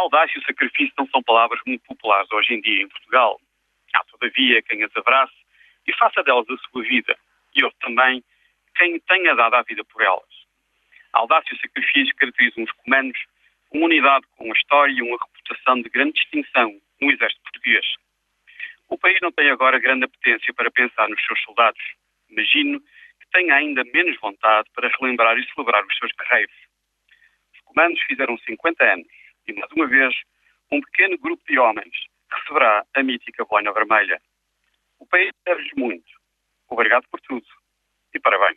audácia e o sacrifício não são palavras muito populares hoje em dia em Portugal. Há, todavia, quem as abrace e faça delas a sua vida. E houve também quem tenha dado a vida por elas. A audácia e o sacrifício caracterizam os comandos, uma unidade com uma história e uma reputação de grande distinção no exército português. O país não tem agora grande apetência para pensar nos seus soldados. Imagino que tenha ainda menos vontade para relembrar e celebrar os seus guerreiros. Os comandos fizeram 50 anos e, mais uma vez, um pequeno grupo de homens receberá a mítica boina vermelha. O país deve-lhes muito. Obrigado por tudo e parabéns.